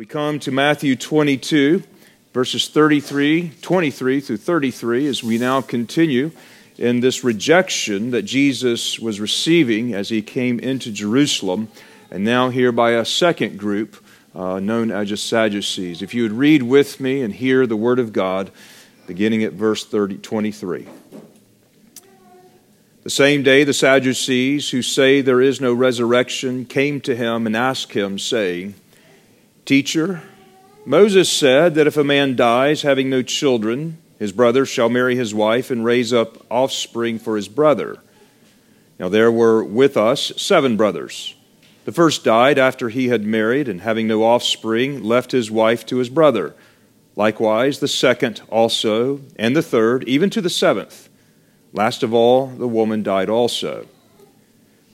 We come to Matthew 22, verses 33, 23 through 33, as we now continue in this rejection that Jesus was receiving as he came into Jerusalem, and now here by a second group uh, known as the Sadducees. If you would read with me and hear the word of God, beginning at verse 30, 23. The same day, the Sadducees, who say there is no resurrection, came to him and asked him, saying, Teacher, Moses said that if a man dies having no children, his brother shall marry his wife and raise up offspring for his brother. Now there were with us seven brothers. The first died after he had married, and having no offspring, left his wife to his brother. Likewise, the second also, and the third, even to the seventh. Last of all, the woman died also.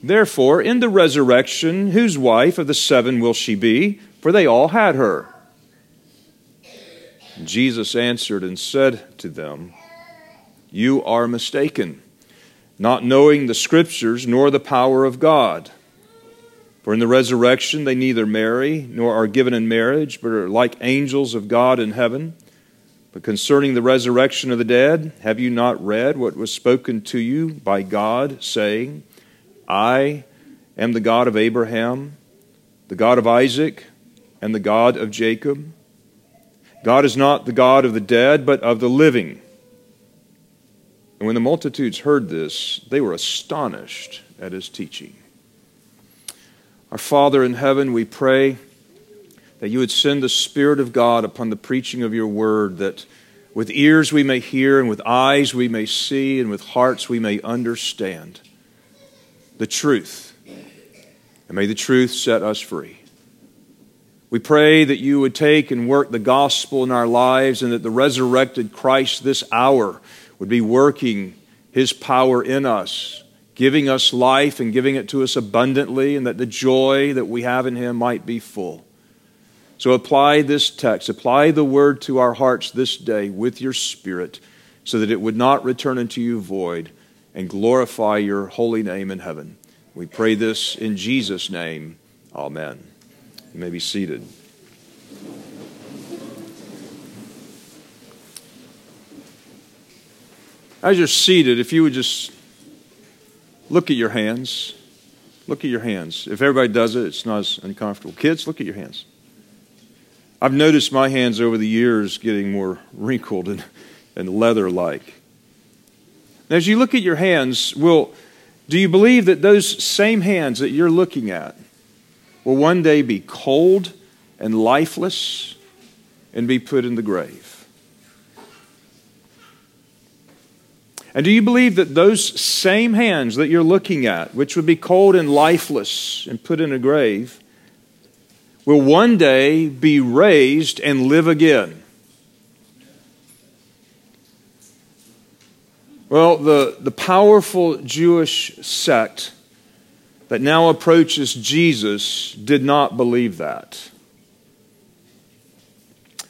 Therefore, in the resurrection, whose wife of the seven will she be? For they all had her. Jesus answered and said to them, You are mistaken, not knowing the Scriptures nor the power of God. For in the resurrection they neither marry nor are given in marriage, but are like angels of God in heaven. But concerning the resurrection of the dead, have you not read what was spoken to you by God, saying, I am the God of Abraham, the God of Isaac, and the God of Jacob? God is not the God of the dead, but of the living. And when the multitudes heard this, they were astonished at his teaching. Our Father in heaven, we pray that you would send the Spirit of God upon the preaching of your word, that with ears we may hear, and with eyes we may see, and with hearts we may understand the truth. And may the truth set us free. We pray that you would take and work the gospel in our lives and that the resurrected Christ this hour would be working his power in us, giving us life and giving it to us abundantly, and that the joy that we have in him might be full. So apply this text, apply the word to our hearts this day with your spirit, so that it would not return unto you void and glorify your holy name in heaven. We pray this in Jesus' name. Amen. You may be seated. As you're seated, if you would just look at your hands. Look at your hands. If everybody does it, it's not as uncomfortable. Kids, look at your hands. I've noticed my hands over the years getting more wrinkled and, and leather like. As you look at your hands, will, do you believe that those same hands that you're looking at will one day be cold and lifeless and be put in the grave. And do you believe that those same hands that you're looking at, which would be cold and lifeless and put in a grave, will one day be raised and live again? Well, the, the powerful Jewish sect that now approaches Jesus did not believe that.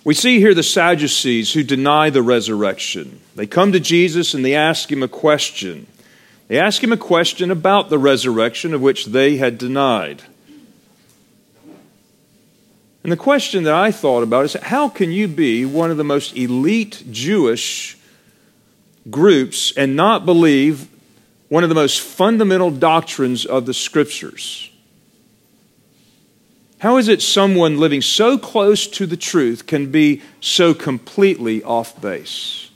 We see here the Sadducees who deny the resurrection. They come to Jesus and they ask him a question. They ask him a question about the resurrection of which they had denied. And the question that I thought about is how can you be one of the most elite Jewish groups and not believe one of the most fundamental doctrines of the scriptures. How is it someone living so close to the truth can be so completely off base?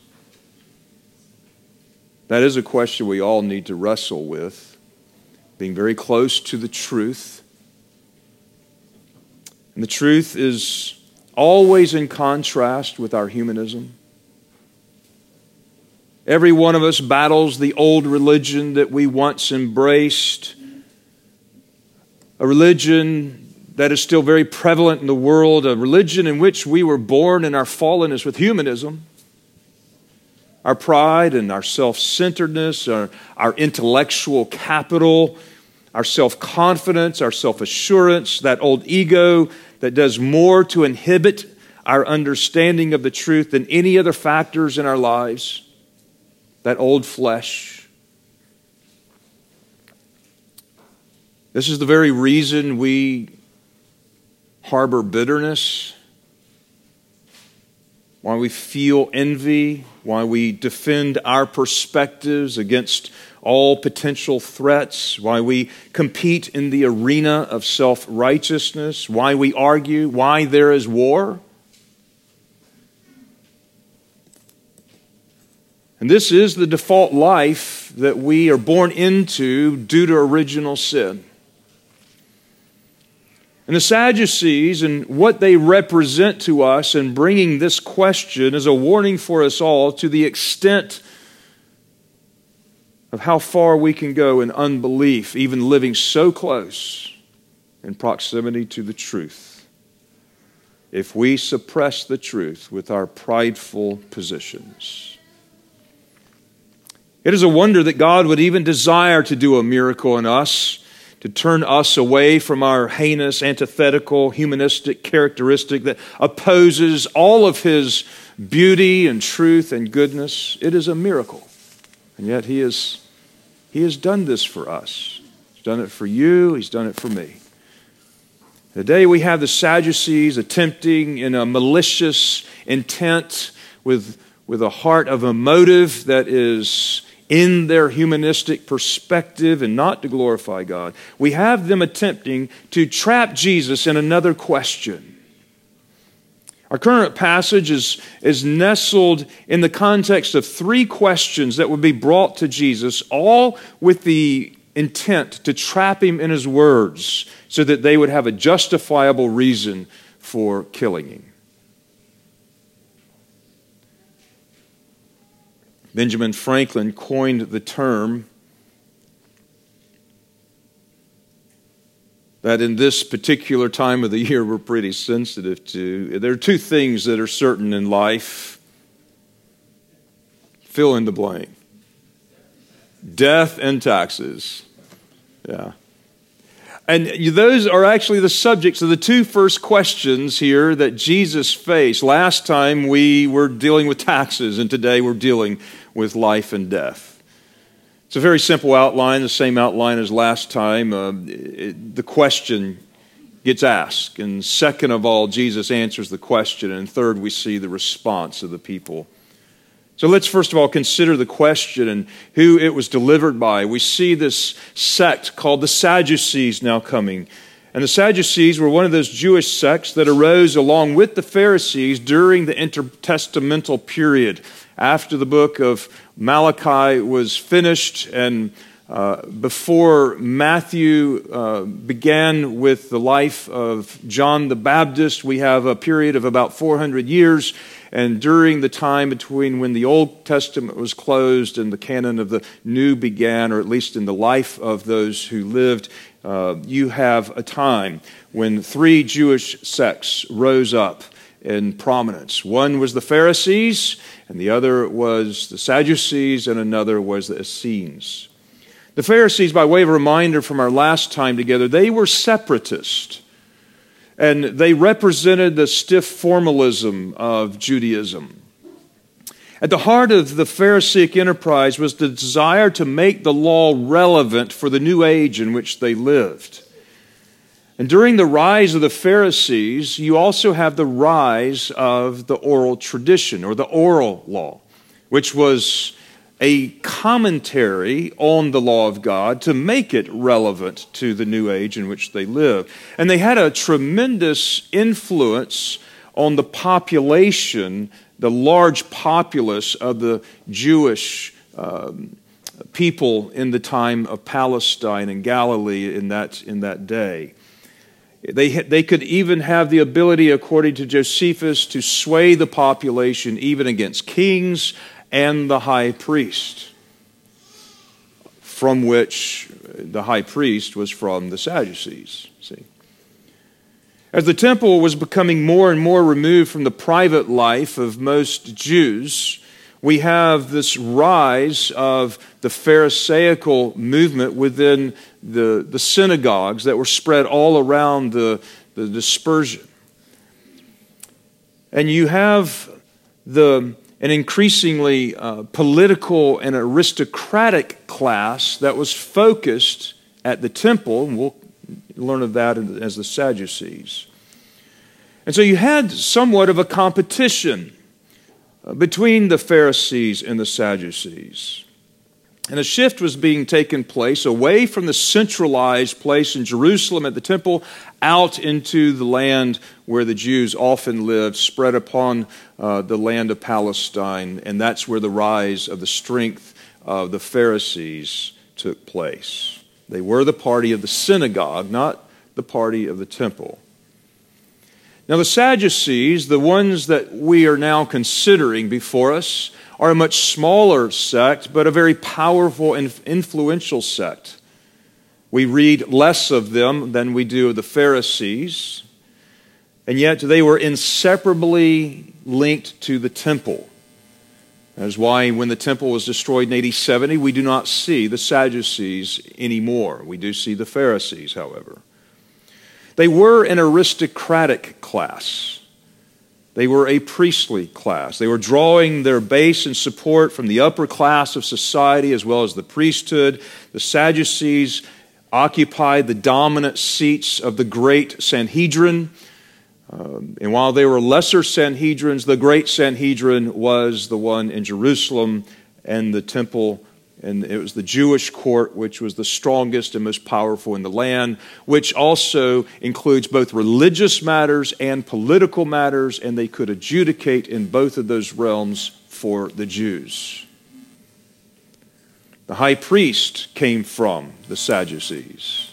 That is a question we all need to wrestle with, being very close to the truth. And the truth is always in contrast with our humanism. Every one of us battles the old religion that we once embraced, a religion that is still very prevalent in the world, a religion in which we were born in our fallenness with humanism. Our pride and our self centeredness, our, our intellectual capital, our self confidence, our self assurance, that old ego that does more to inhibit our understanding of the truth than any other factors in our lives that old flesh. This is the very reason we harbor bitterness, why we feel envy, why we defend our perspectives against all potential threats, why we compete in the arena of self righteousness, why we argue, why there is war. And this is the default life that we are born into due to original sin. And the Sadducees and what they represent to us in bringing this question is a warning for us all to the extent of how far we can go in unbelief, even living so close in proximity to the truth. If we suppress the truth with our prideful positions. It is a wonder that God would even desire to do a miracle in us, to turn us away from our heinous, antithetical, humanistic characteristic that opposes all of His beauty and truth and goodness. It is a miracle. And yet He, is, he has done this for us. He's done it for you, He's done it for me. Today we have the Sadducees attempting in a malicious intent with, with a heart of a motive that is in their humanistic perspective and not to glorify God. We have them attempting to trap Jesus in another question. Our current passage is, is nestled in the context of three questions that would be brought to Jesus, all with the intent to trap him in his words so that they would have a justifiable reason for killing him. Benjamin Franklin coined the term that in this particular time of the year we're pretty sensitive to. There are two things that are certain in life fill in the blank death and taxes. Yeah. And those are actually the subjects of the two first questions here that Jesus faced. Last time we were dealing with taxes, and today we're dealing with life and death. It's a very simple outline, the same outline as last time. Uh, it, the question gets asked. And second of all, Jesus answers the question. And third, we see the response of the people. So let's first of all consider the question and who it was delivered by. We see this sect called the Sadducees now coming. And the Sadducees were one of those Jewish sects that arose along with the Pharisees during the intertestamental period after the book of Malachi was finished and uh, before Matthew uh, began with the life of John the Baptist, we have a period of about 400 years and during the time between when the Old Testament was closed and the canon of the New began, or at least in the life of those who lived, uh, you have a time when three Jewish sects rose up in prominence. One was the Pharisees, and the other was the Sadducees, and another was the Essenes. The Pharisees, by way of reminder from our last time together, they were separatists and they represented the stiff formalism of Judaism. At the heart of the Pharisaic enterprise was the desire to make the law relevant for the new age in which they lived. And during the rise of the Pharisees, you also have the rise of the oral tradition or the oral law, which was a commentary on the law of God to make it relevant to the new age in which they live. And they had a tremendous influence on the population, the large populace of the Jewish um, people in the time of Palestine and Galilee in that, in that day. They, they could even have the ability, according to Josephus, to sway the population even against kings and the high priest, from which the high priest was from the Sadducees. See? As the temple was becoming more and more removed from the private life of most Jews, we have this rise of the Pharisaical movement within the, the synagogues that were spread all around the, the dispersion. And you have the an increasingly uh, political and aristocratic class that was focused at the temple, and we'll learn of that as the Sadducees. And so you had somewhat of a competition uh, between the Pharisees and the Sadducees. And a shift was being taken place away from the centralized place in Jerusalem at the temple out into the land where the Jews often lived, spread upon uh, the land of Palestine. And that's where the rise of the strength of the Pharisees took place. They were the party of the synagogue, not the party of the temple. Now, the Sadducees, the ones that we are now considering before us, are a much smaller sect, but a very powerful and influential sect. We read less of them than we do of the Pharisees, and yet they were inseparably linked to the temple. That is why when the temple was destroyed in AD 70, we do not see the Sadducees anymore. We do see the Pharisees, however. They were an aristocratic class. They were a priestly class. They were drawing their base and support from the upper class of society as well as the priesthood. The Sadducees occupied the dominant seats of the great Sanhedrin. Um, and while they were lesser Sanhedrins, the great Sanhedrin was the one in Jerusalem, and the temple and it was the Jewish court, which was the strongest and most powerful in the land, which also includes both religious matters and political matters, and they could adjudicate in both of those realms for the Jews. The high priest came from the Sadducees.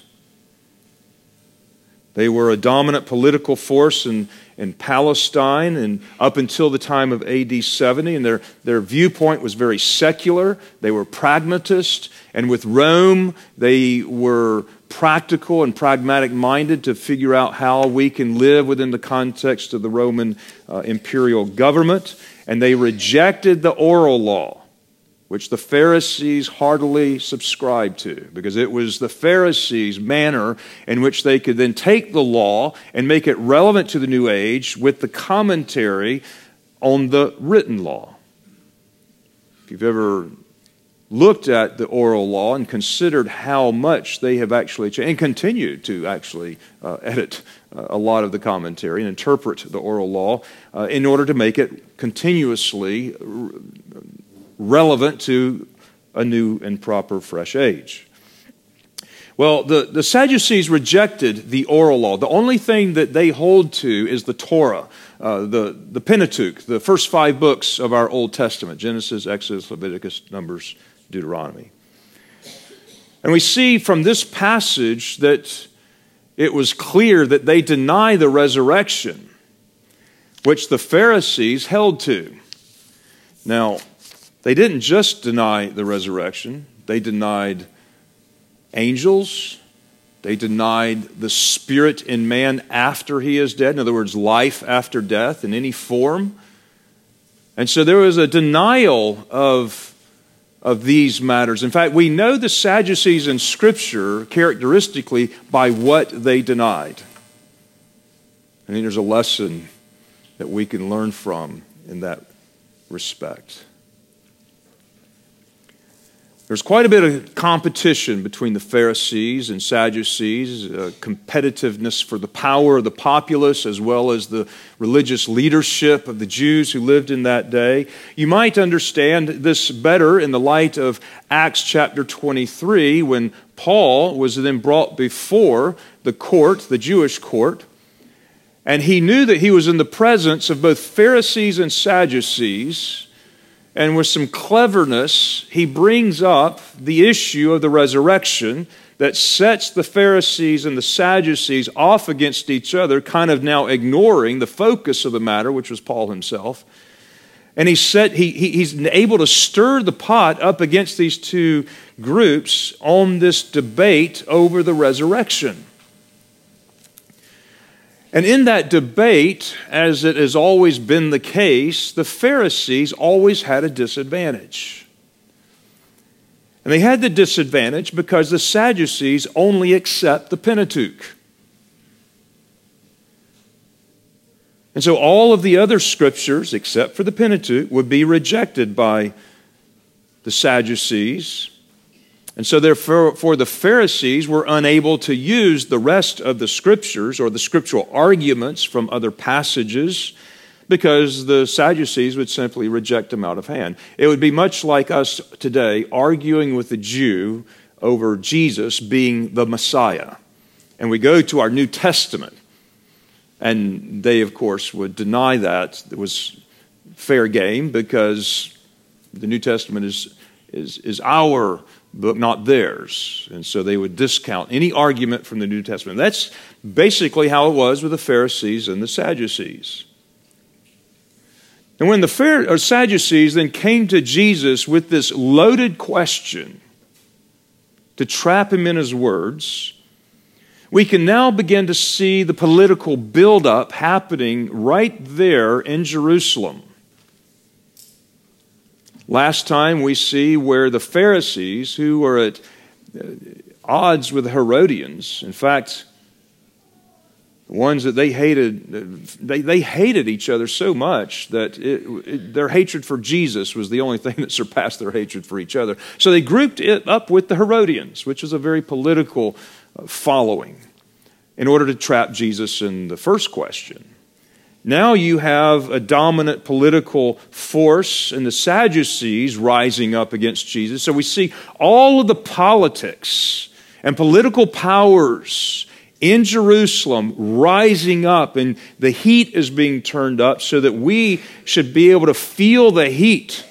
They were a dominant political force in, in Palestine and up until the time of AD 70, and their, their viewpoint was very secular. They were pragmatist, and with Rome, they were practical and pragmatic minded to figure out how we can live within the context of the Roman uh, imperial government, and they rejected the oral law which the Pharisees heartily subscribed to, because it was the Pharisees' manner in which they could then take the law and make it relevant to the new age with the commentary on the written law. If you've ever looked at the oral law and considered how much they have actually changed and continue to actually uh, edit uh, a lot of the commentary and interpret the oral law uh, in order to make it continuously relevant to a new and proper fresh age. Well, the, the Sadducees rejected the oral law. The only thing that they hold to is the Torah, uh, the, the Pentateuch, the first five books of our Old Testament Genesis, Exodus, Leviticus, Numbers, Deuteronomy. And we see from this passage that it was clear that they deny the resurrection, which the Pharisees held to. Now, they didn't just deny the resurrection, they denied angels, they denied the spirit in man after he is dead. In other words, life after death in any form. And so there was a denial of, of these matters. In fact, we know the Sadducees in Scripture characteristically by what they denied. I think there's a lesson that we can learn from in that respect. There's quite a bit of competition between the Pharisees and Sadducees, uh, competitiveness for the power of the populace as well as the religious leadership of the Jews who lived in that day. You might understand this better in the light of Acts chapter 23 when Paul was then brought before the court, the Jewish court, and he knew that he was in the presence of both Pharisees and Sadducees and with some cleverness, he brings up the issue of the resurrection that sets the Pharisees and the Sadducees off against each other, kind of now ignoring the focus of the matter, which was Paul himself. And he set, he, he, he's able to stir the pot up against these two groups on this debate over the resurrection. And in that debate, as it has always been the case, the Pharisees always had a disadvantage. And they had the disadvantage because the Sadducees only accept the Pentateuch. And so all of the other scriptures, except for the Pentateuch, would be rejected by the Sadducees. And so, therefore, the Pharisees were unable to use the rest of the scriptures or the scriptural arguments from other passages because the Sadducees would simply reject them out of hand. It would be much like us today arguing with a Jew over Jesus being the Messiah. And we go to our New Testament, and they, of course, would deny that. It was fair game because the New Testament is, is, is our but not theirs. And so they would discount any argument from the New Testament. That's basically how it was with the Pharisees and the Sadducees. And when the Pharisees, Sadducees then came to Jesus with this loaded question to trap him in his words, we can now begin to see the political buildup happening right there in Jerusalem. Last time we see where the Pharisees, who were at uh, odds with the Herodians, in fact, the ones that they hated, they, they hated each other so much that it, it, their hatred for Jesus was the only thing that surpassed their hatred for each other. So they grouped it up with the Herodians, which is a very political uh, following, in order to trap Jesus in the first question. Now you have a dominant political force and the Sadducees rising up against Jesus. So we see all of the politics and political powers in Jerusalem rising up, and the heat is being turned up so that we should be able to feel the heat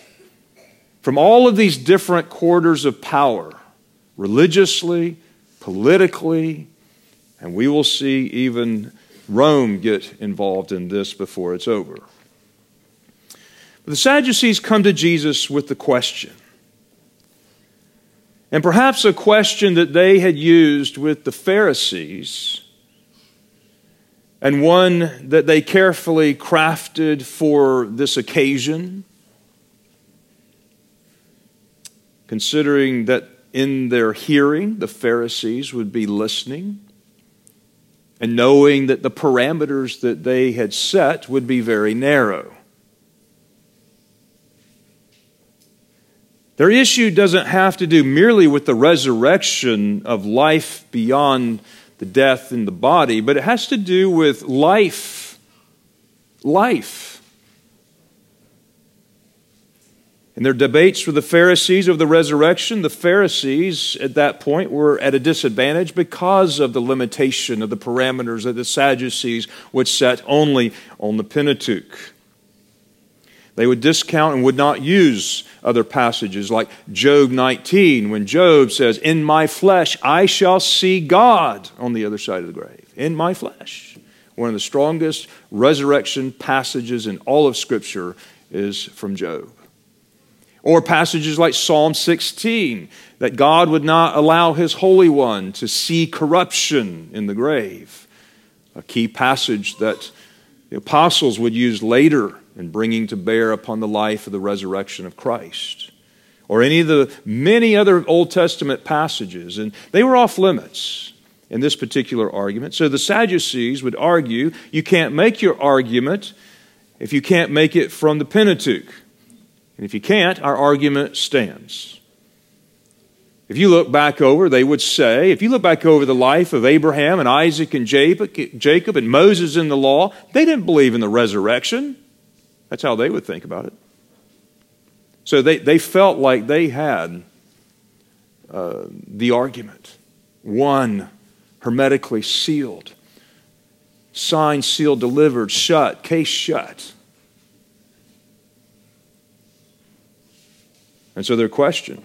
from all of these different quarters of power religiously, politically, and we will see even Rome get involved in this before it's over. But the Sadducees come to Jesus with the question. And perhaps a question that they had used with the Pharisees, and one that they carefully crafted for this occasion, considering that in their hearing the Pharisees would be listening and knowing that the parameters that they had set would be very narrow. Their issue doesn't have to do merely with the resurrection of life beyond the death in the body, but it has to do with life. Life. In their debates with the Pharisees of the resurrection, the Pharisees at that point were at a disadvantage because of the limitation of the parameters that the Sadducees would set only on the Pentateuch. They would discount and would not use other passages like Job 19, when Job says, In my flesh I shall see God on the other side of the grave. In my flesh. One of the strongest resurrection passages in all of Scripture is from Job. Or passages like Psalm 16, that God would not allow his Holy One to see corruption in the grave. A key passage that the apostles would use later in bringing to bear upon the life of the resurrection of Christ. Or any of the many other Old Testament passages. And they were off limits in this particular argument. So the Sadducees would argue you can't make your argument if you can't make it from the Pentateuch. And if you can't, our argument stands. If you look back over, they would say, if you look back over the life of Abraham and Isaac and Jacob and Moses in the law, they didn't believe in the resurrection. That's how they would think about it. So they, they felt like they had uh, the argument. One, hermetically sealed, signed, sealed, delivered, shut, case shut. And so their question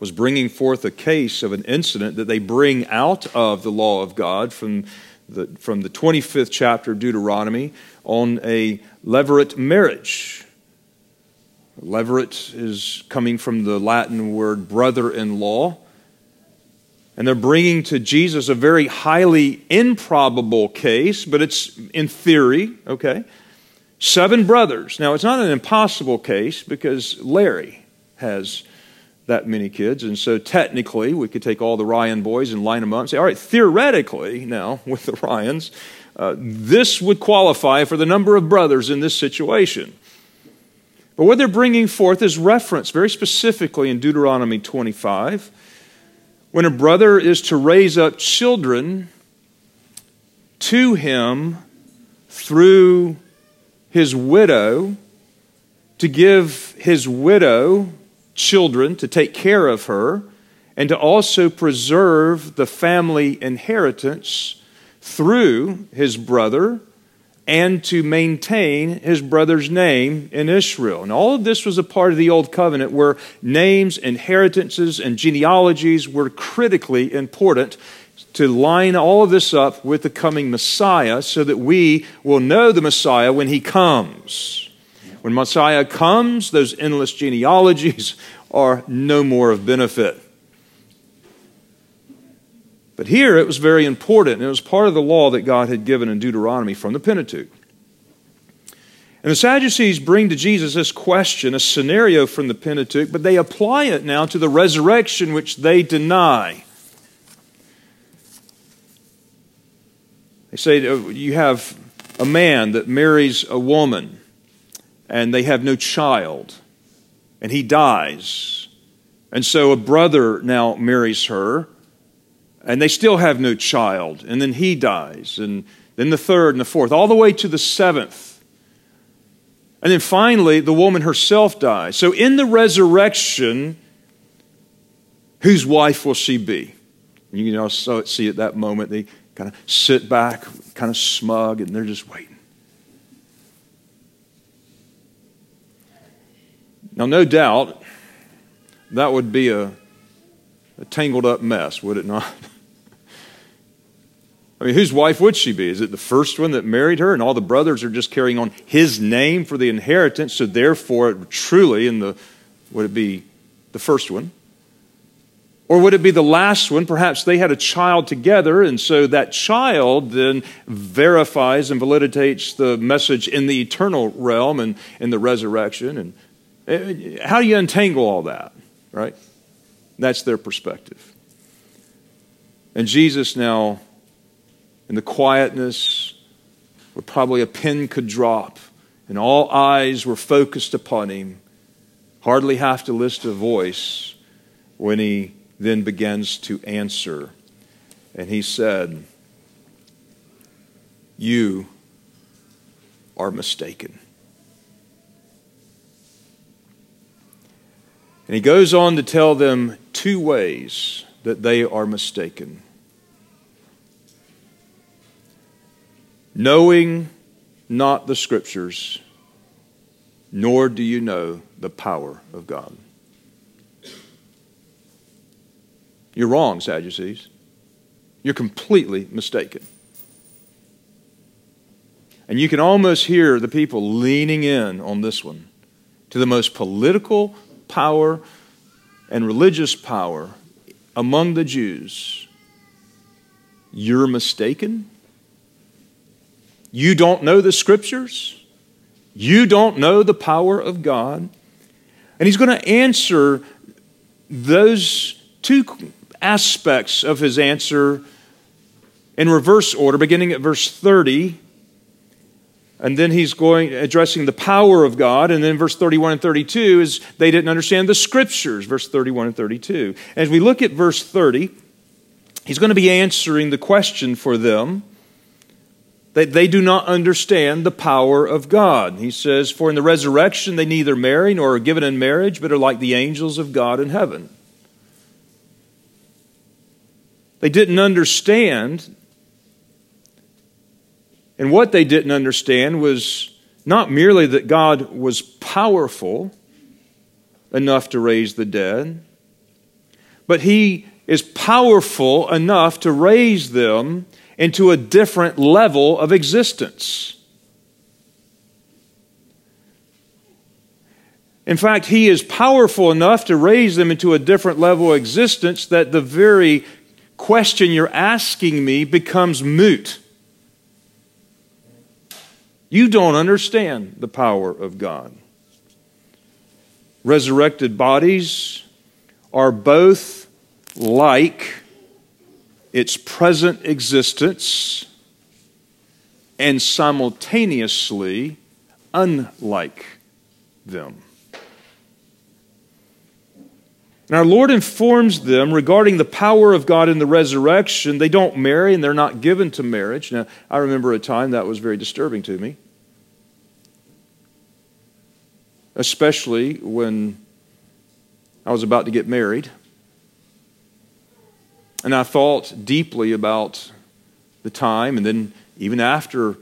was bringing forth a case of an incident that they bring out of the law of God from the, from the 25th chapter of Deuteronomy on a levirate marriage. Levirate is coming from the Latin word brother in law. And they're bringing to Jesus a very highly improbable case, but it's in theory, okay? Seven brothers. Now, it's not an impossible case because Larry has that many kids. And so technically, we could take all the Ryan boys and line them up and say, all right, theoretically, now with the Ryans, uh, this would qualify for the number of brothers in this situation. But what they're bringing forth is reference very specifically in Deuteronomy 25. When a brother is to raise up children to him through his widow, to give his widow children to take care of her, and to also preserve the family inheritance through his brother and to maintain his brother's name in Israel. And all of this was a part of the Old Covenant where names, inheritances, and genealogies were critically important to line all of this up with the coming Messiah so that we will know the Messiah when he comes. When Messiah comes, those endless genealogies are no more of benefit. But here it was very important. And it was part of the law that God had given in Deuteronomy from the Pentateuch. And the Sadducees bring to Jesus this question, a scenario from the Pentateuch, but they apply it now to the resurrection which they deny. They say oh, you have a man that marries a woman and they have no child and he dies. And so a brother now marries her and they still have no child. And then he dies, and then the third and the fourth, all the way to the seventh. And then finally, the woman herself dies. So in the resurrection, whose wife will she be? You can also see at that moment they kind of sit back, kind of smug, and they're just waiting. Now, no doubt, that would be a, a tangled up mess, would it not? I mean, whose wife would she be? Is it the first one that married her, and all the brothers are just carrying on his name for the inheritance? So therefore, truly, in the would it be the first one, or would it be the last one? Perhaps they had a child together, and so that child then verifies and validates the message in the eternal realm and in the resurrection. And eh, how do you untangle all that? Right? That's their perspective. And Jesus now in the quietness where probably a pin could drop and all eyes were focused upon him, hardly have to list a voice when he then begins to answer. And he said, You are mistaken. And he goes on to tell them two ways that they are mistaken. knowing not the Scriptures, nor do you know the power of God. You're wrong, Sadducees. You're completely mistaken. And you can almost hear the people leaning in on this one to the most political power and religious power among the Jews. You're mistaken? You don't know the scriptures. You don't know the power of God. And he's going to answer those two aspects of his answer in reverse order, beginning at verse 30. And then he's going addressing the power of God. And then verse 31 and 32 is they didn't understand the scriptures, verse 31 and 32. As we look at verse 30, he's going to be answering the question for them they, they do not understand the power of God. He says, For in the resurrection they neither marry nor are given in marriage, but are like the angels of God in heaven. They didn't understand. And what they didn't understand was not merely that God was powerful enough to raise the dead, but He is powerful enough to raise them into a different level of existence. In fact, he is powerful enough to raise them into a different level of existence that the very question you're asking me becomes moot. You don't understand the power of God. Resurrected bodies are both like its present existence and simultaneously unlike them. And our Lord informs them regarding the power of God in the resurrection. They don't marry and they're not given to marriage. Now, I remember a time that was very disturbing to me, especially when I was about to get married. And I thought deeply about the time, and then even after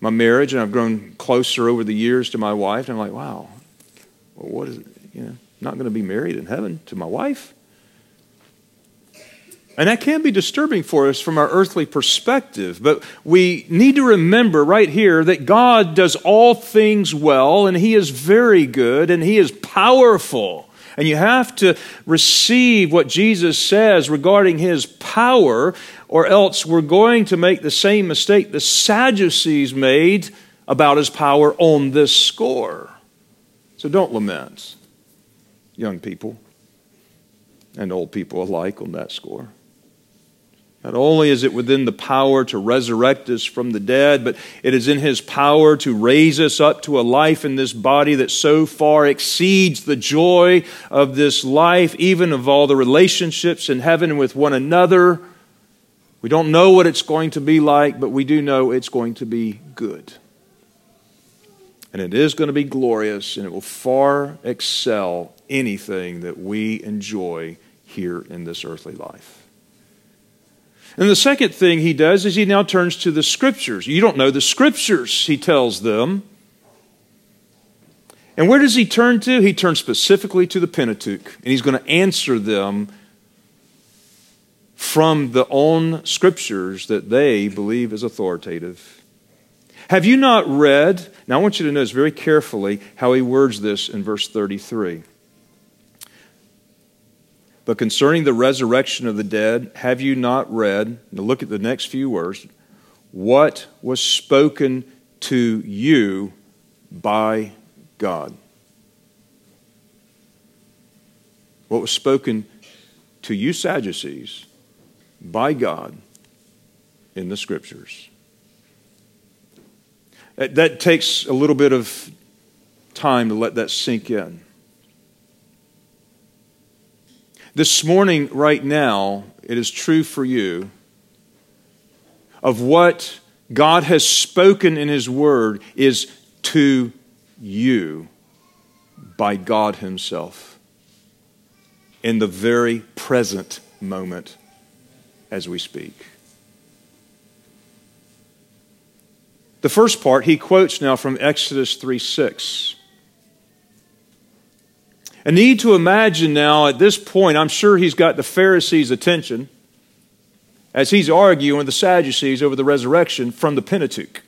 my marriage, and I've grown closer over the years to my wife, and I'm like, wow, what is it? You know, not going to be married in heaven to my wife? And that can be disturbing for us from our earthly perspective. But we need to remember right here that God does all things well, and He is very good, and He is powerful. And you have to receive what Jesus says regarding his power, or else we're going to make the same mistake the Sadducees made about his power on this score. So don't lament, young people and old people alike, on that score. Not only is it within the power to resurrect us from the dead, but it is in His power to raise us up to a life in this body that so far exceeds the joy of this life, even of all the relationships in heaven with one another. We don't know what it's going to be like, but we do know it's going to be good. And it is going to be glorious, and it will far excel anything that we enjoy here in this earthly life. And the second thing he does is he now turns to the scriptures. You don't know the scriptures, he tells them. And where does he turn to? He turns specifically to the Pentateuch, and he's going to answer them from the own scriptures that they believe is authoritative. Have you not read? Now I want you to notice very carefully how he words this in verse 33. But concerning the resurrection of the dead, have you not read? Now look at the next few words. What was spoken to you by God? What was spoken to you, Sadducees, by God in the Scriptures? That takes a little bit of time to let that sink in. This morning, right now, it is true for you of what God has spoken in His Word is to you by God Himself in the very present moment as we speak. The first part he quotes now from Exodus 3 6. I need to imagine now at this point, I'm sure he's got the Pharisees' attention as he's arguing with the Sadducees over the resurrection from the Pentateuch.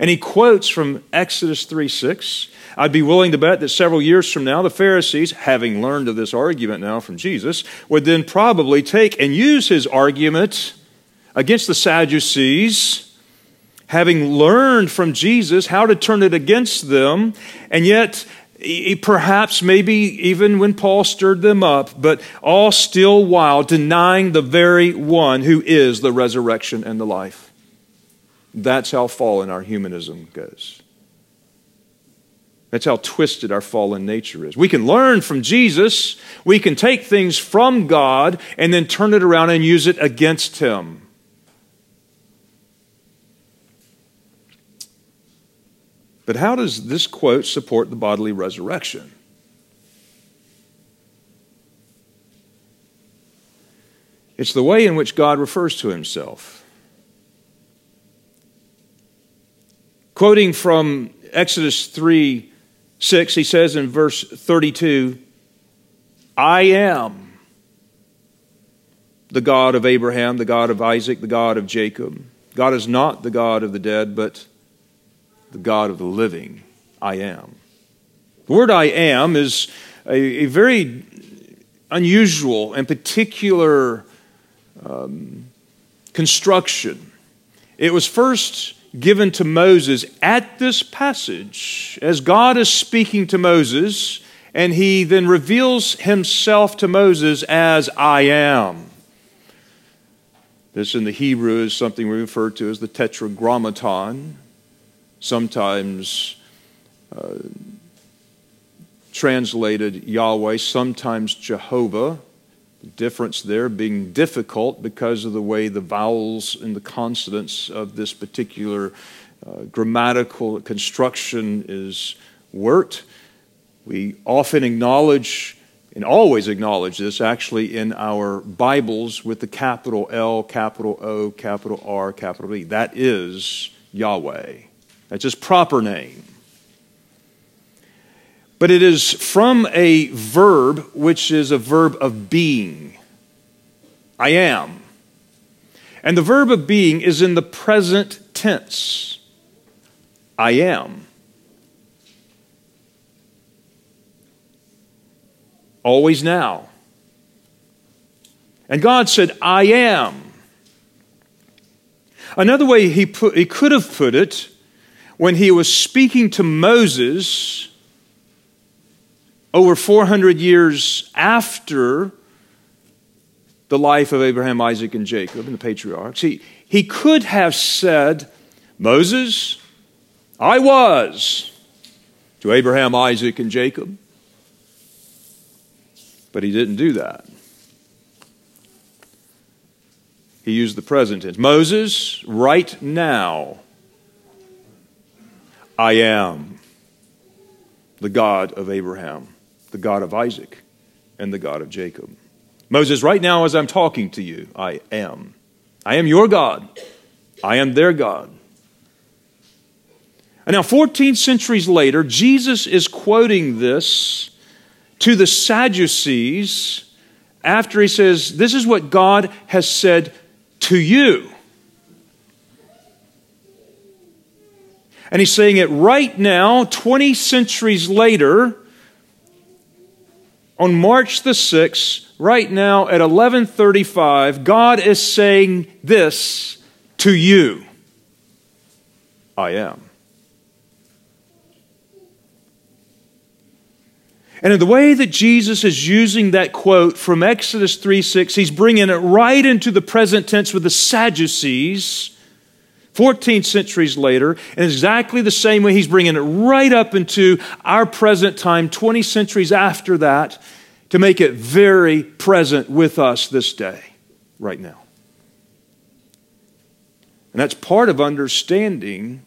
And he quotes from Exodus 3 6. I'd be willing to bet that several years from now, the Pharisees, having learned of this argument now from Jesus, would then probably take and use his argument against the Sadducees, having learned from Jesus how to turn it against them, and yet perhaps maybe even when Paul stirred them up, but all still while denying the very one who is the resurrection and the life. That's how fallen our humanism goes. That's how twisted our fallen nature is. We can learn from Jesus, we can take things from God and then turn it around and use it against Him. But how does this quote support the bodily resurrection? It's the way in which God refers to himself. Quoting from Exodus 3 6, he says in verse 32, I am the God of Abraham, the God of Isaac, the God of Jacob. God is not the God of the dead, but the God of the living, I am. The word I am is a, a very unusual and particular um, construction. It was first given to Moses at this passage as God is speaking to Moses, and he then reveals himself to Moses as I am. This in the Hebrew is something we refer to as the tetragrammaton sometimes uh, translated Yahweh, sometimes Jehovah. The difference there being difficult because of the way the vowels and the consonants of this particular uh, grammatical construction is worked. We often acknowledge and always acknowledge this actually in our Bibles with the capital L, capital O, capital R, capital E. That is Yahweh. That's his proper name. But it is from a verb which is a verb of being. I am. And the verb of being is in the present tense. I am. Always now. And God said, I am. Another way he, put, he could have put it when he was speaking to Moses over 400 years after the life of Abraham, Isaac, and Jacob and the patriarchs, he, he could have said, Moses, I was to Abraham, Isaac, and Jacob. But he didn't do that. He used the present tense. Moses, right now, I am the God of Abraham, the God of Isaac, and the God of Jacob. Moses, right now, as I'm talking to you, I am. I am your God. I am their God. And now, 14 centuries later, Jesus is quoting this to the Sadducees after he says, This is what God has said to you. And he's saying it right now, 20 centuries later, on March the 6th, right now at 11:35, God is saying this to you. I am. And in the way that Jesus is using that quote from Exodus 3 6, he's bringing it right into the present tense with the Sadducees 14 centuries later, and exactly the same way he's bringing it right up into our present time, 20 centuries after that, to make it very present with us this day, right now. And that's part of understanding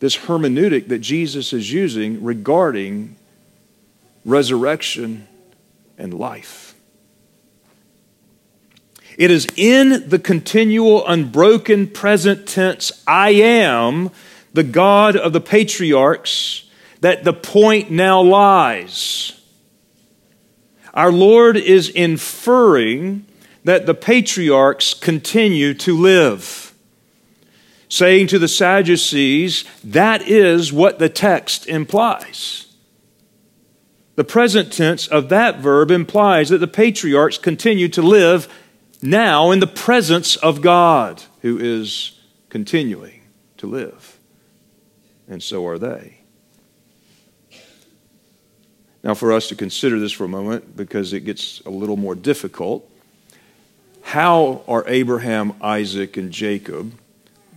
this hermeneutic that Jesus is using regarding resurrection and life. It is in the continual, unbroken present tense, I am the God of the patriarchs, that the point now lies. Our Lord is inferring that the patriarchs continue to live, saying to the Sadducees, that is what the text implies. The present tense of that verb implies that the patriarchs continue to live now in the presence of God, who is continuing to live. And so are they. Now, for us to consider this for a moment, because it gets a little more difficult, how are Abraham, Isaac, and Jacob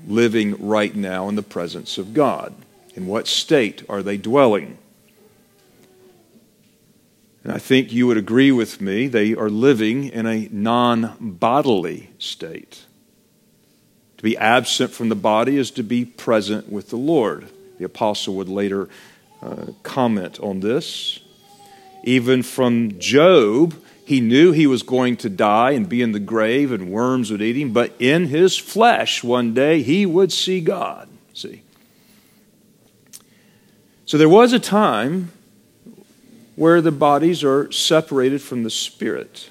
living right now in the presence of God? In what state are they dwelling? And I think you would agree with me, they are living in a non bodily state. To be absent from the body is to be present with the Lord. The apostle would later uh, comment on this. Even from Job, he knew he was going to die and be in the grave and worms would eat him, but in his flesh one day he would see God. See? So there was a time where the bodies are separated from the spirit.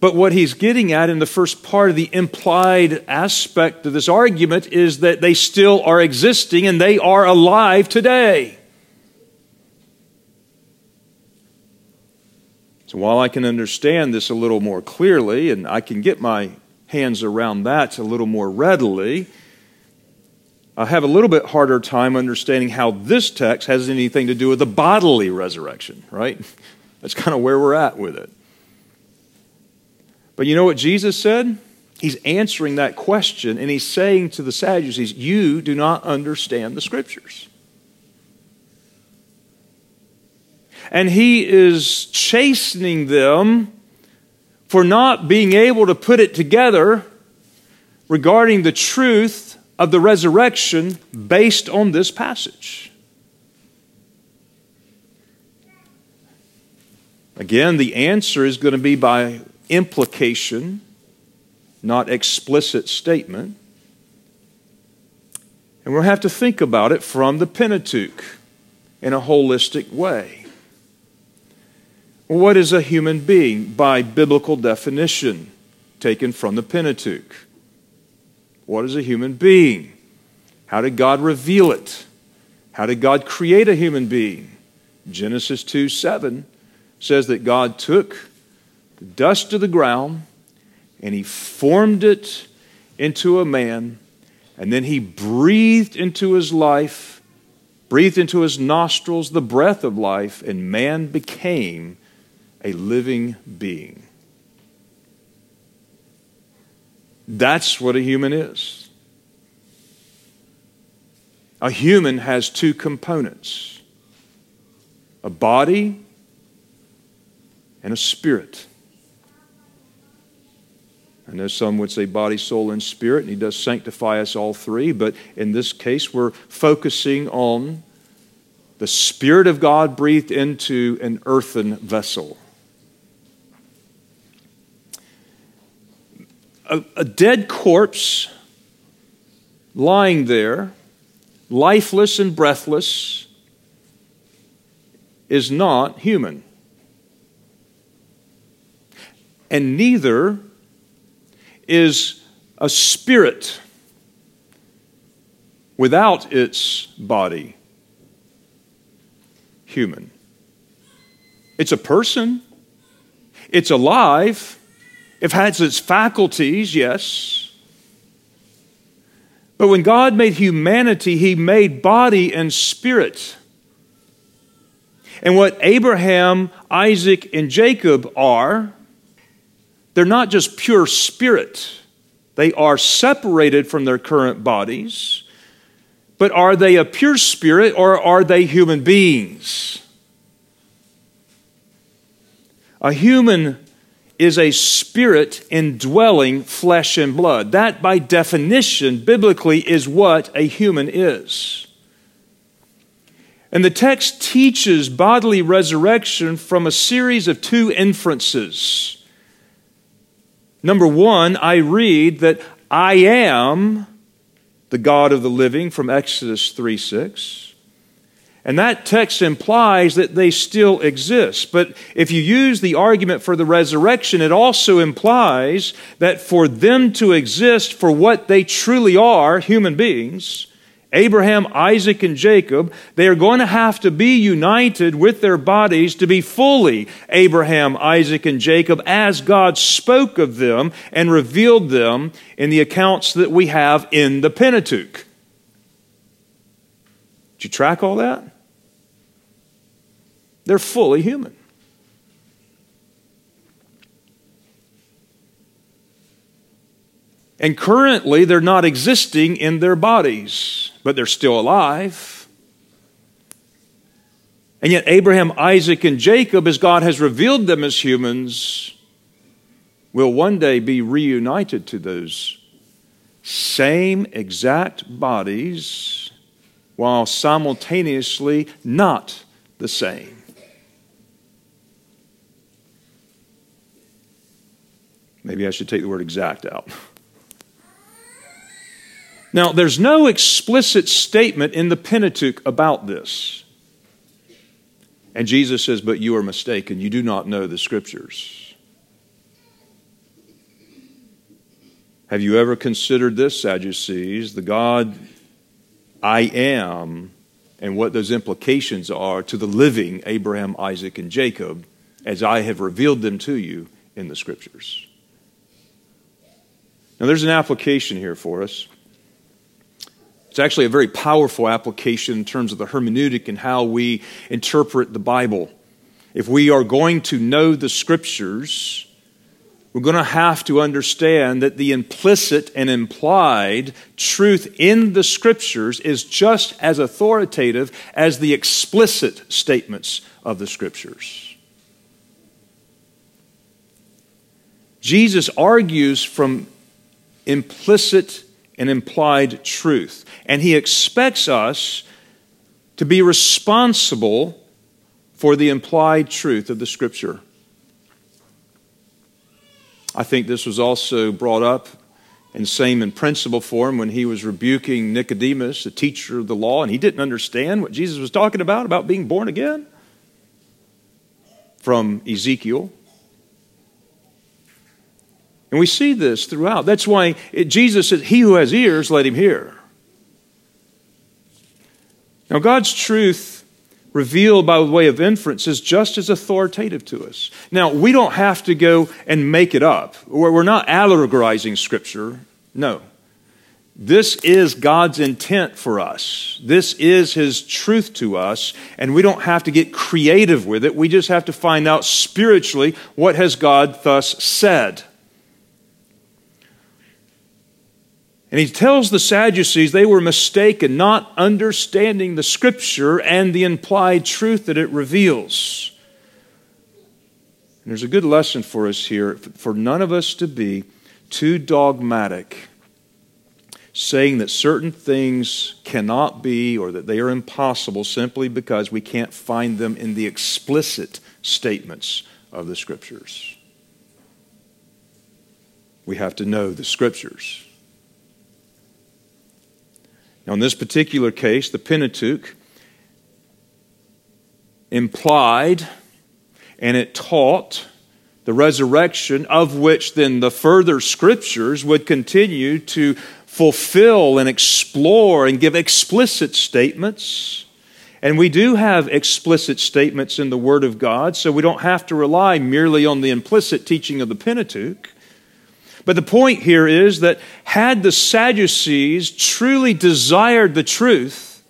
But what he's getting at in the first part of the implied aspect of this argument is that they still are existing and they are alive today. So while I can understand this a little more clearly and I can get my hands around that a little more readily, I have a little bit harder time understanding how this text has anything to do with the bodily resurrection, right? That's kind of where we're at with it. But you know what Jesus said? He's answering that question and he's saying to the Sadducees, You do not understand the scriptures. And he is chastening them for not being able to put it together regarding the truth of the resurrection based on this passage. Again, the answer is going to be by implication, not explicit statement. And we'll have to think about it from the Pentateuch in a holistic way. What is a human being by biblical definition taken from the Pentateuch? What is a human being? How did God reveal it? How did God create a human being? Genesis 2 7 says that God took the dust of the ground and he formed it into a man, and then he breathed into his life, breathed into his nostrils the breath of life, and man became a living being. That's what a human is. A human has two components a body and a spirit. I know some would say body, soul, and spirit, and he does sanctify us all three, but in this case, we're focusing on the Spirit of God breathed into an earthen vessel. A, a dead corpse lying there, lifeless and breathless, is not human. And neither is a spirit without its body human. It's a person, it's alive it has its faculties, yes. But when God made humanity, He made body and spirit. And what Abraham, Isaac, and Jacob are, they're not just pure spirit. They are separated from their current bodies. But are they a pure spirit or are they human beings? A human is a spirit indwelling flesh and blood. That, by definition, biblically, is what a human is. And the text teaches bodily resurrection from a series of two inferences. Number one, I read that I am the God of the living from Exodus 3 6. And that text implies that they still exist. But if you use the argument for the resurrection, it also implies that for them to exist for what they truly are, human beings, Abraham, Isaac, and Jacob, they are going to have to be united with their bodies to be fully Abraham, Isaac, and Jacob as God spoke of them and revealed them in the accounts that we have in the Pentateuch. Did you track all that? They're fully human. And currently, they're not existing in their bodies, but they're still alive. And yet, Abraham, Isaac, and Jacob, as God has revealed them as humans, will one day be reunited to those same exact bodies while simultaneously not the same. Maybe I should take the word exact out. Now, there's no explicit statement in the Pentateuch about this. And Jesus says, But you are mistaken. You do not know the Scriptures. Have you ever considered this, Sadducees, the God I am, and what those implications are to the living Abraham, Isaac, and Jacob as I have revealed them to you in the Scriptures? Now, there's an application here for us. It's actually a very powerful application in terms of the hermeneutic and how we interpret the Bible. If we are going to know the Scriptures, we're going to have to understand that the implicit and implied truth in the Scriptures is just as authoritative as the explicit statements of the Scriptures. Jesus argues from implicit and implied truth, and he expects us to be responsible for the implied truth of the Scripture. I think this was also brought up in same in principle form when he was rebuking Nicodemus, the teacher of the law, and he didn't understand what Jesus was talking about, about being born again from Ezekiel. And we see this throughout. That's why it, Jesus said, He who has ears, let him hear. Now, God's truth revealed by way of inference is just as authoritative to us. Now, we don't have to go and make it up. We're not allegorizing Scripture. No. This is God's intent for us. This is His truth to us, and we don't have to get creative with it. We just have to find out spiritually what has God thus said. And he tells the Sadducees they were mistaken, not understanding the scripture and the implied truth that it reveals. And there's a good lesson for us here for none of us to be too dogmatic, saying that certain things cannot be or that they are impossible simply because we can't find them in the explicit statements of the scriptures. We have to know the scriptures. Now, in this particular case, the Pentateuch implied and it taught the resurrection, of which then the further scriptures would continue to fulfill and explore and give explicit statements. And we do have explicit statements in the Word of God, so we don't have to rely merely on the implicit teaching of the Pentateuch. But the point here is that had the Sadducees truly desired the truth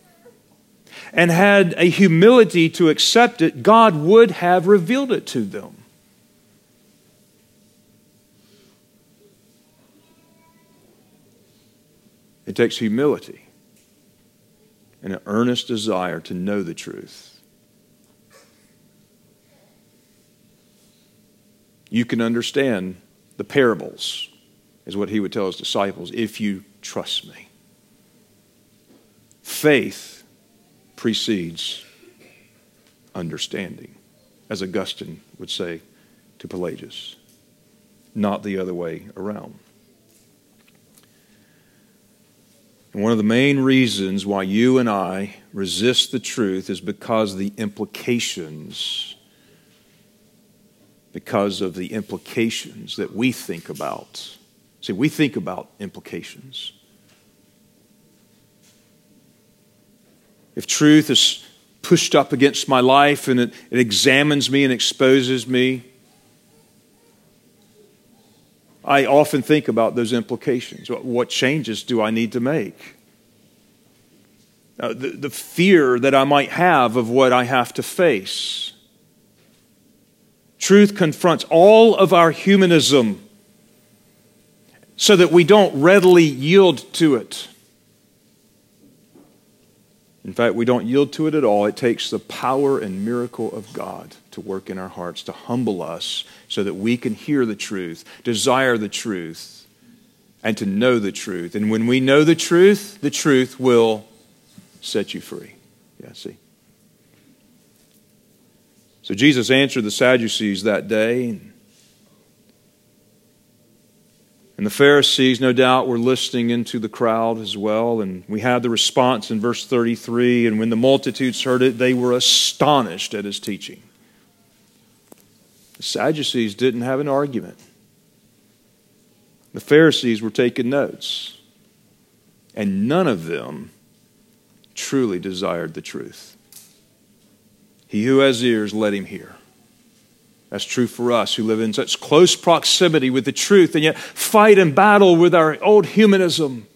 and had a humility to accept it, God would have revealed it to them. It takes humility and an earnest desire to know the truth. You can understand the parables, is what he would tell his disciples, if you trust me. Faith precedes understanding, as Augustine would say to Pelagius, not the other way around. And one of the main reasons why you and I resist the truth is because the implications because of the implications that we think about. See, we think about implications. If truth is pushed up against my life and it, it examines me and exposes me, I often think about those implications. What changes do I need to make? Uh, the, the fear that I might have of what I have to face. Truth confronts all of our humanism so that we don't readily yield to it. In fact, we don't yield to it at all. It takes the power and miracle of God to work in our hearts, to humble us so that we can hear the truth, desire the truth, and to know the truth. And when we know the truth, the truth will set you free. Yeah, see? So Jesus answered the Sadducees that day. And the Pharisees, no doubt, were listening into the crowd as well. And we had the response in verse 33 And when the multitudes heard it, they were astonished at his teaching. The Sadducees didn't have an argument, the Pharisees were taking notes. And none of them truly desired the truth. He who has ears, let him hear. That's true for us who live in such close proximity with the truth and yet fight and battle with our old humanism.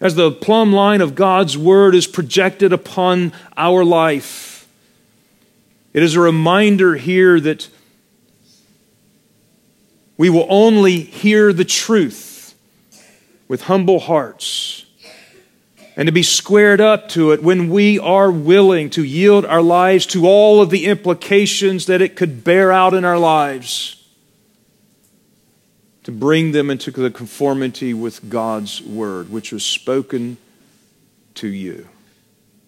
As the plumb line of God's word is projected upon our life, it is a reminder here that we will only hear the truth with humble hearts and to be squared up to it when we are willing to yield our lives to all of the implications that it could bear out in our lives, to bring them into the conformity with God's word, which was spoken to you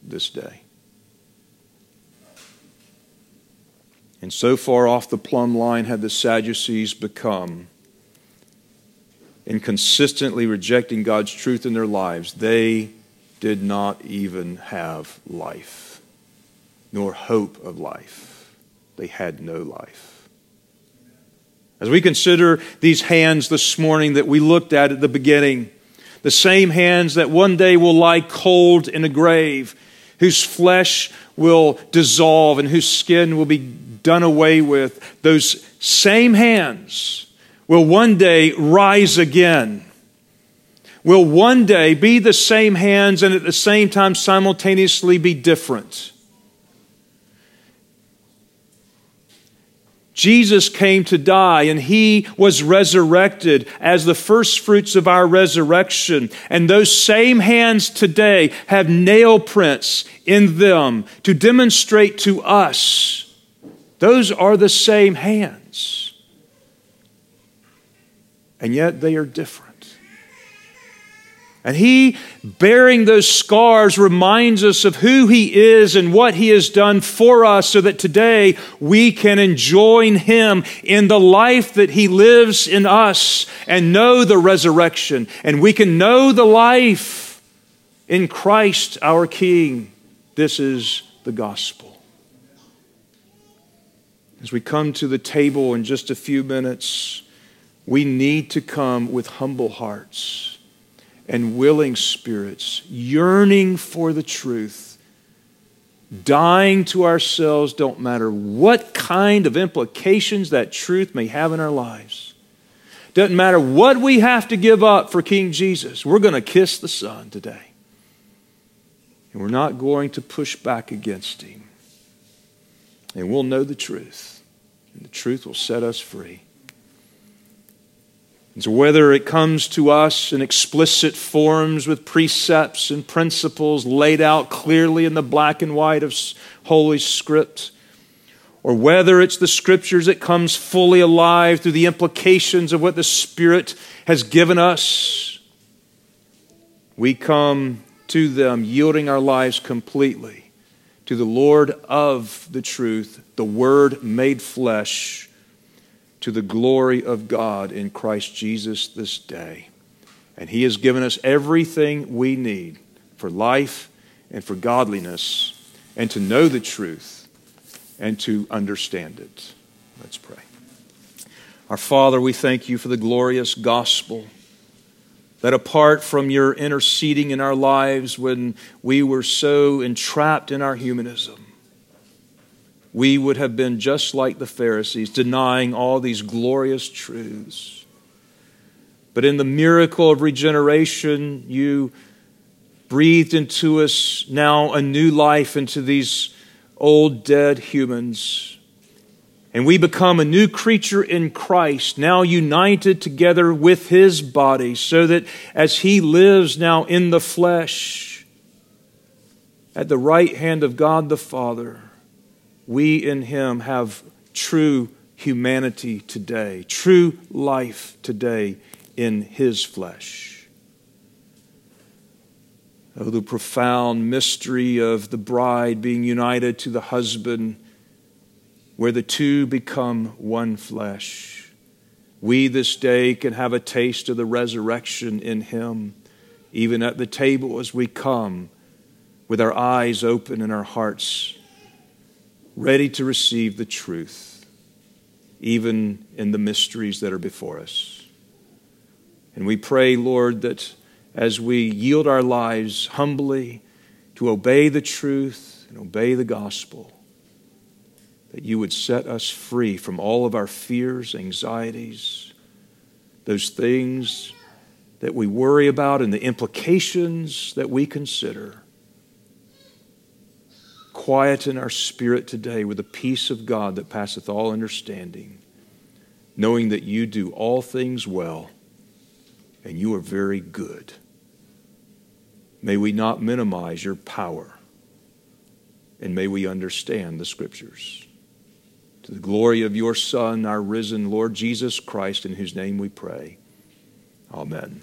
this day. And so far off the plumb line had the Sadducees become in consistently rejecting God's truth in their lives. They did not even have life, nor hope of life. They had no life. As we consider these hands this morning that we looked at at the beginning, the same hands that one day will lie cold in a grave, whose flesh will dissolve and whose skin will be done away with, those same hands will one day rise again will one day be the same hands and at the same time simultaneously be different. Jesus came to die and he was resurrected as the first fruits of our resurrection. And those same hands today have nail prints in them to demonstrate to us those are the same hands. And yet they are different. And he, bearing those scars, reminds us of who he is and what he has done for us so that today we can enjoy him in the life that he lives in us and know the resurrection. And we can know the life in Christ our King. This is the gospel. As we come to the table in just a few minutes, we need to come with humble hearts and willing spirits, yearning for the truth, dying to ourselves, don't matter what kind of implications that truth may have in our lives. Doesn't matter what we have to give up for King Jesus. We're going to kiss the Son today. And we're not going to push back against Him. And we'll know the truth. And the truth will set us free. And so, whether it comes to us in explicit forms with precepts and principles laid out clearly in the black and white of Holy Script, or whether it's the Scriptures that comes fully alive through the implications of what the Spirit has given us, we come to them yielding our lives completely to the Lord of the truth, the Word made flesh to the glory of God in Christ Jesus this day. And He has given us everything we need for life and for godliness and to know the truth and to understand it. Let's pray. Our Father, we thank you for the glorious gospel that apart from your interceding in our lives when we were so entrapped in our humanism, we would have been just like the Pharisees, denying all these glorious truths. But in the miracle of regeneration, you breathed into us now a new life into these old dead humans. And we become a new creature in Christ, now united together with his body, so that as he lives now in the flesh, at the right hand of God the Father, we in Him have true humanity today, true life today in His flesh. Oh, the profound mystery of the bride being united to the husband, where the two become one flesh. We this day can have a taste of the resurrection in Him, even at the table as we come with our eyes open and our hearts ready to receive the truth, even in the mysteries that are before us. And we pray, Lord, that as we yield our lives humbly to obey the truth and obey the gospel, that you would set us free from all of our fears, anxieties, those things that we worry about and the implications that we consider quieten our spirit today with the peace of God that passeth all understanding, knowing that you do all things well and you are very good. May we not minimize your power, and may we understand the Scriptures. To the glory of your Son, our risen Lord Jesus Christ, in whose name we pray. Amen.